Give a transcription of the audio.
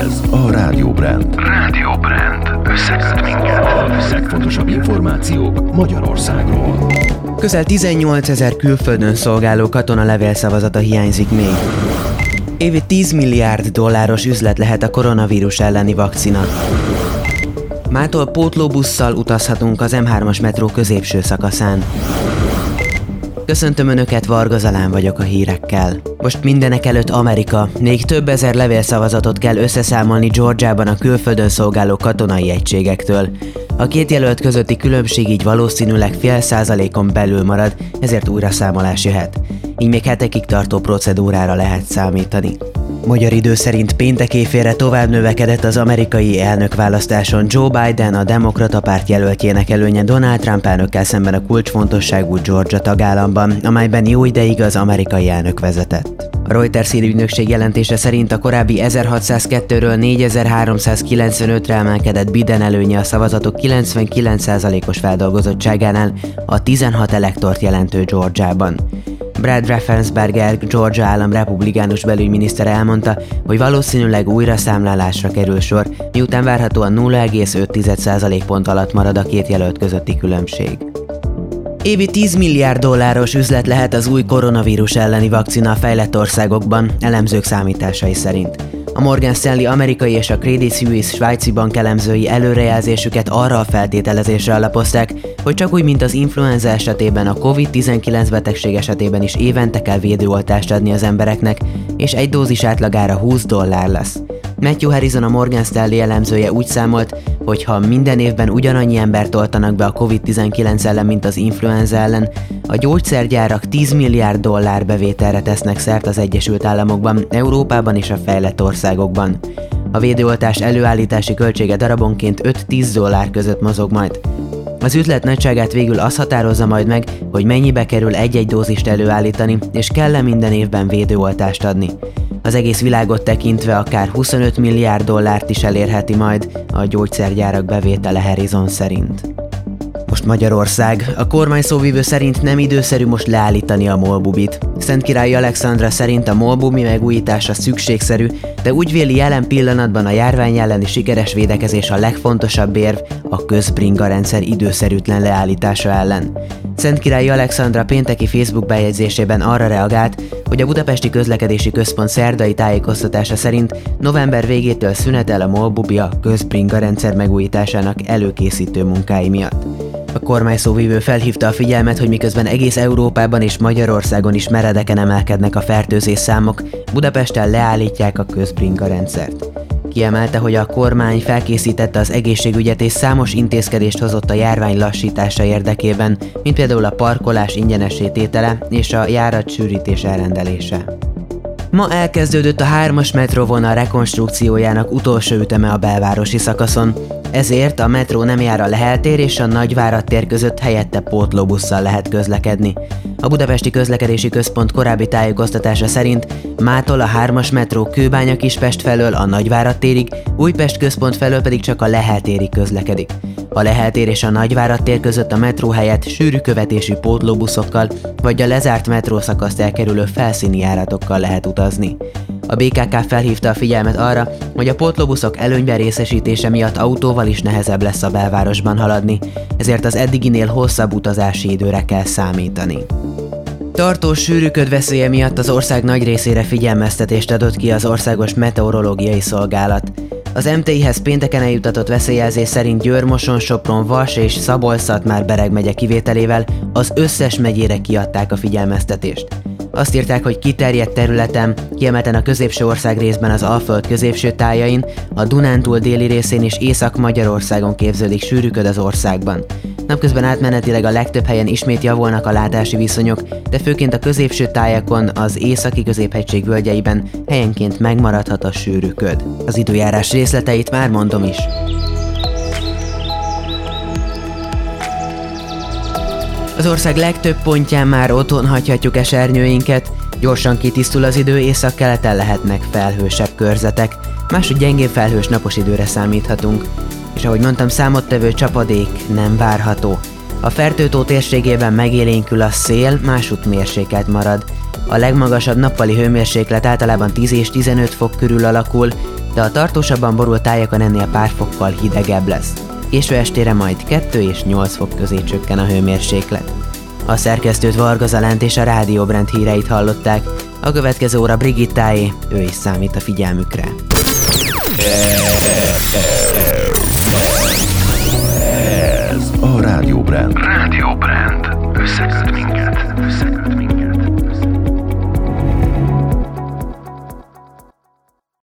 Ez a Rádió Brand. Rádió Brand. Összeköt minket. A legfontosabb információk Magyarországról. Közel 18 ezer külföldön szolgáló katona levélszavazata hiányzik még. Évi 10 milliárd dolláros üzlet lehet a koronavírus elleni vakcina. Mától pótlóbusszal utazhatunk az M3-as metró középső szakaszán. Köszöntöm Önöket, Varga Zalán vagyok a hírekkel. Most mindenek előtt Amerika. Még több ezer levélszavazatot kell összeszámolni Georgiában a külföldön szolgáló katonai egységektől. A két jelölt közötti különbség így valószínűleg fél százalékon belül marad, ezért újra számolás jöhet. Így még hetekig tartó procedúrára lehet számítani. Magyar idő szerint péntek éjfélre tovább növekedett az amerikai elnökválasztáson Joe Biden a demokrata párt jelöltjének előnye Donald Trump elnökkel szemben a kulcsfontosságú Georgia tagállamban, amelyben jó ideig az amerikai elnök vezetett. A Reuters ügynökség jelentése szerint a korábbi 1602-ről 4395-re emelkedett Biden előnye a szavazatok 99%-os feldolgozottságánál a 16 elektort jelentő Georgiában. Brad Raffensperger, Georgia állam republikánus belügyminisztere elmondta, hogy valószínűleg újra számlálásra kerül sor, miután várhatóan 0,5% pont alatt marad a két jelölt közötti különbség. Évi 10 milliárd dolláros üzlet lehet az új koronavírus elleni vakcina a fejlett országokban, elemzők számításai szerint. A Morgan Stanley amerikai és a Credit Suisse svájci bank elemzői előrejelzésüket arra a feltételezésre alapozták, hogy csak úgy, mint az influenza esetében a COVID-19 betegség esetében is évente kell védőoltást adni az embereknek, és egy dózis átlagára 20 dollár lesz. Matthew Harrison a Morgan Stanley elemzője úgy számolt, hogy ha minden évben ugyanannyi embert oltanak be a COVID-19 ellen, mint az influenza ellen, a gyógyszergyárak 10 milliárd dollár bevételre tesznek szert az Egyesült Államokban, Európában és a fejlett országokban. A védőoltás előállítási költsége darabonként 5-10 dollár között mozog majd. Az üzlet nagyságát végül az határozza majd meg, hogy mennyibe kerül egy-egy dózist előállítani, és kell-e minden évben védőoltást adni. Az egész világot tekintve akár 25 milliárd dollárt is elérheti majd a gyógyszergyárak bevétele Harrison szerint. Most Magyarország. A kormány szóvívő szerint nem időszerű most leállítani a molbubit. Szent Király Alexandra szerint a molbubi megújítása szükségszerű, de úgy véli jelen pillanatban a járvány elleni sikeres védekezés a legfontosabb érv a közbringa rendszer időszerűtlen leállítása ellen. Szent Király Alexandra pénteki Facebook bejegyzésében arra reagált, hogy a Budapesti Közlekedési Központ szerdai tájékoztatása szerint november végétől szünetel a molbubi a közbringa rendszer megújításának előkészítő munkái miatt. A kormány szóvívő felhívta a figyelmet, hogy miközben egész Európában és Magyarországon is meredeken emelkednek a fertőzés számok, Budapesten leállítják a közbringa rendszert. Kiemelte, hogy a kormány felkészítette az egészségügyet és számos intézkedést hozott a járvány lassítása érdekében, mint például a parkolás ingyenesítétele és a járat sűrítés elrendelése. Ma elkezdődött a 3-as metróvonal rekonstrukciójának utolsó üteme a belvárosi szakaszon, ezért a metró nem jár a Lehel tér és a Nagyvárad tér között helyette pótlóbusszal lehet közlekedni. A Budapesti Közlekedési Központ korábbi tájékoztatása szerint mától a 3-as metró Kőbánya Kispest felől a Nagyvárad térig, Újpest központ felől pedig csak a Lehel közlekedik. A Lehel és a Nagyvárad tér között a metró helyett sűrű követésű pótlóbuszokkal vagy a lezárt metrószakaszt elkerülő felszíni járatokkal lehet utazni. A BKK felhívta a figyelmet arra, hogy a pótlóbuszok előnyben részesítése miatt autóval is nehezebb lesz a belvárosban haladni, ezért az eddiginél hosszabb utazási időre kell számítani. Tartós sűrűköd veszélye miatt az ország nagy részére figyelmeztetést adott ki az Országos Meteorológiai Szolgálat. Az MTI-hez pénteken eljutatott veszélyjelzés szerint Győrmoson, Sopron, Vas és szabolcs már Bereg megye kivételével az összes megyére kiadták a figyelmeztetést. Azt írták, hogy kiterjedt területen, kiemelten a középső ország részben az Alföld középső tájain, a Dunántúl déli részén és Észak-Magyarországon képződik sűrűköd az országban. Napközben átmenetileg a legtöbb helyen ismét javulnak a látási viszonyok, de főként a középső tájakon, az északi középhegység völgyeiben helyenként megmaradhat a sűrű köd. Az időjárás részleteit már mondom is. Az ország legtöbb pontján már otthon hagyhatjuk esernyőinket, gyorsan kitisztul az idő, észak-keleten lehetnek felhősebb körzetek, máshogy gyengébb felhős napos időre számíthatunk. És ahogy mondtam, számottevő csapadék nem várható. A fertőtó térségében megélénkül a szél, másút mérsékelt marad. A legmagasabb nappali hőmérséklet általában 10 és 15 fok körül alakul, de a tartósabban borult tájakon ennél pár fokkal hidegebb lesz. Késő estére majd 2 és 8 fok közé csökken a hőmérséklet. A szerkesztőt Varga Zalánt és a Rádió Brand híreit hallották, a következő óra Brigittáé, ő is számít a figyelmükre. Ez